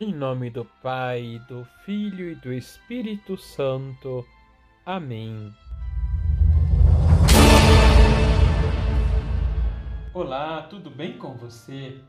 Em nome do Pai, do Filho e do Espírito Santo. Amém. Olá, tudo bem com você?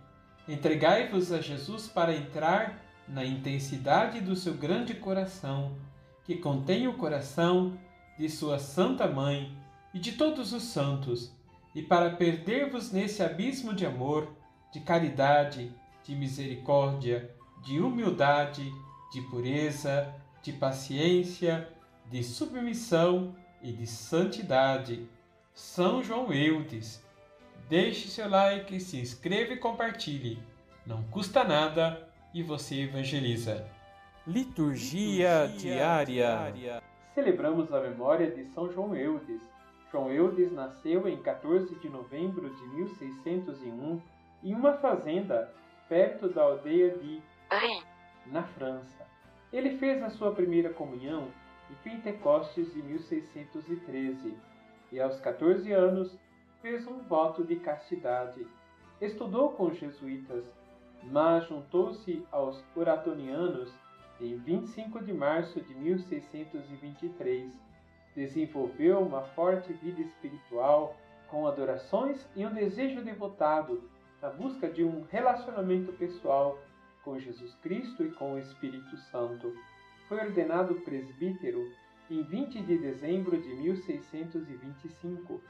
Entregai-vos a Jesus para entrar na intensidade do seu grande coração, que contém o coração de sua Santa Mãe e de todos os santos, e para perder-vos nesse abismo de amor, de caridade, de misericórdia, de humildade, de pureza, de paciência, de submissão e de santidade. São João Eudes. Deixe seu like, se inscreva e compartilhe. Não custa nada e você evangeliza. Liturgia, Liturgia diária. diária. Celebramos a memória de São João Eudes. João Eudes nasceu em 14 de novembro de 1601 em uma fazenda perto da aldeia de na França. Ele fez a sua primeira comunhão em Pentecostes de 1613 e, aos 14 anos, fez um voto de castidade. Estudou com os jesuítas, mas juntou-se aos oratonianos em 25 de março de 1623. Desenvolveu uma forte vida espiritual com adorações e um desejo devotado na busca de um relacionamento pessoal com Jesus Cristo e com o Espírito Santo. Foi ordenado presbítero em 20 de dezembro de 1625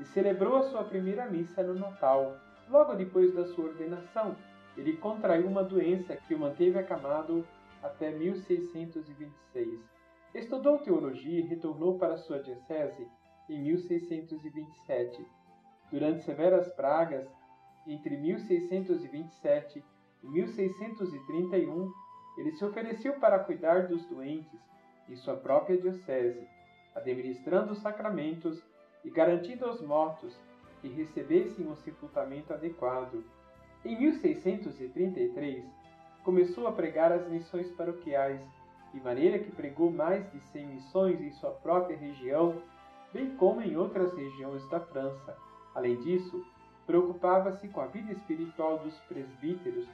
e celebrou a sua primeira missa no Natal. Logo depois da sua ordenação, ele contraiu uma doença que o manteve acamado até 1626. Estudou teologia e retornou para sua diocese em 1627. Durante severas pragas, entre 1627 em 1631, ele se ofereceu para cuidar dos doentes em sua própria diocese, administrando os sacramentos e garantindo aos mortos que recebessem um sepultamento adequado. Em 1633, começou a pregar as missões paroquiais, de maneira que pregou mais de 100 missões em sua própria região, bem como em outras regiões da França. Além disso, preocupava-se com a vida espiritual dos presbíteros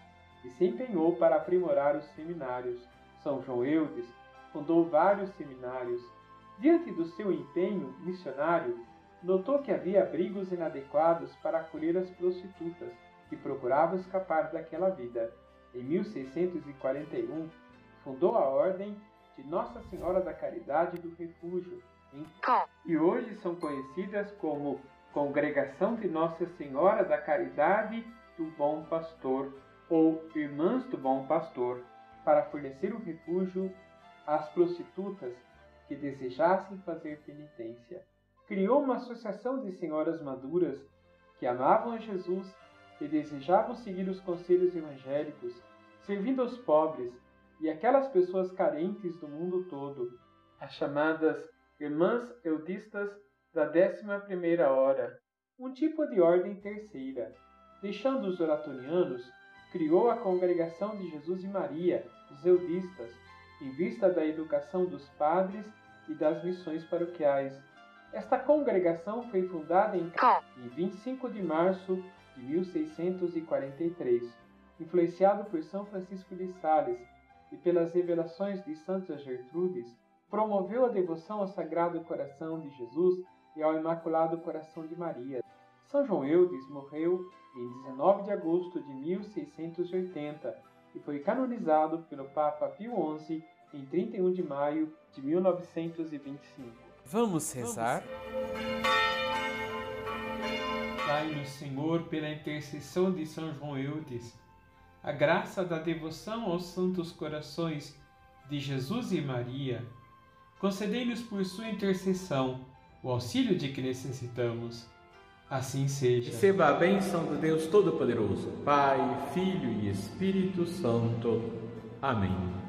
e se empenhou para aprimorar os seminários. São João Eudes fundou vários seminários. Diante do seu empenho missionário, notou que havia abrigos inadequados para acolher as prostitutas que procuravam escapar daquela vida. Em 1641, fundou a Ordem de Nossa Senhora da Caridade do Refúgio, e hoje são conhecidas como Congregação de Nossa Senhora da Caridade do Bom Pastor ou Irmãs do Bom Pastor, para fornecer o refúgio às prostitutas que desejassem fazer penitência. Criou uma associação de senhoras maduras que amavam a Jesus e desejavam seguir os conselhos evangélicos, servindo aos pobres e aquelas pessoas carentes do mundo todo, as chamadas Irmãs Eudistas da décima primeira hora, um tipo de ordem terceira, deixando os oratonianos criou a Congregação de Jesus e Maria, os Eudistas, em vista da educação dos padres e das missões paroquiais. Esta congregação foi fundada em, em 25 de março de 1643, influenciado por São Francisco de Sales e pelas revelações de Santa Gertrudes, promoveu a devoção ao Sagrado Coração de Jesus e ao Imaculado Coração de Maria. São João Eudes morreu em 19 de agosto de 1680 e foi canonizado pelo Papa Pio XI em 31 de maio de 1925. Vamos rezar? Dai-nos, Senhor, pela intercessão de São João Eudes, a graça da devoção aos santos corações de Jesus e Maria. Concedei-nos por sua intercessão o auxílio de que necessitamos Assim seja. Receba a bênção do Deus Todo-Poderoso, Pai, Filho e Espírito Santo. Amém.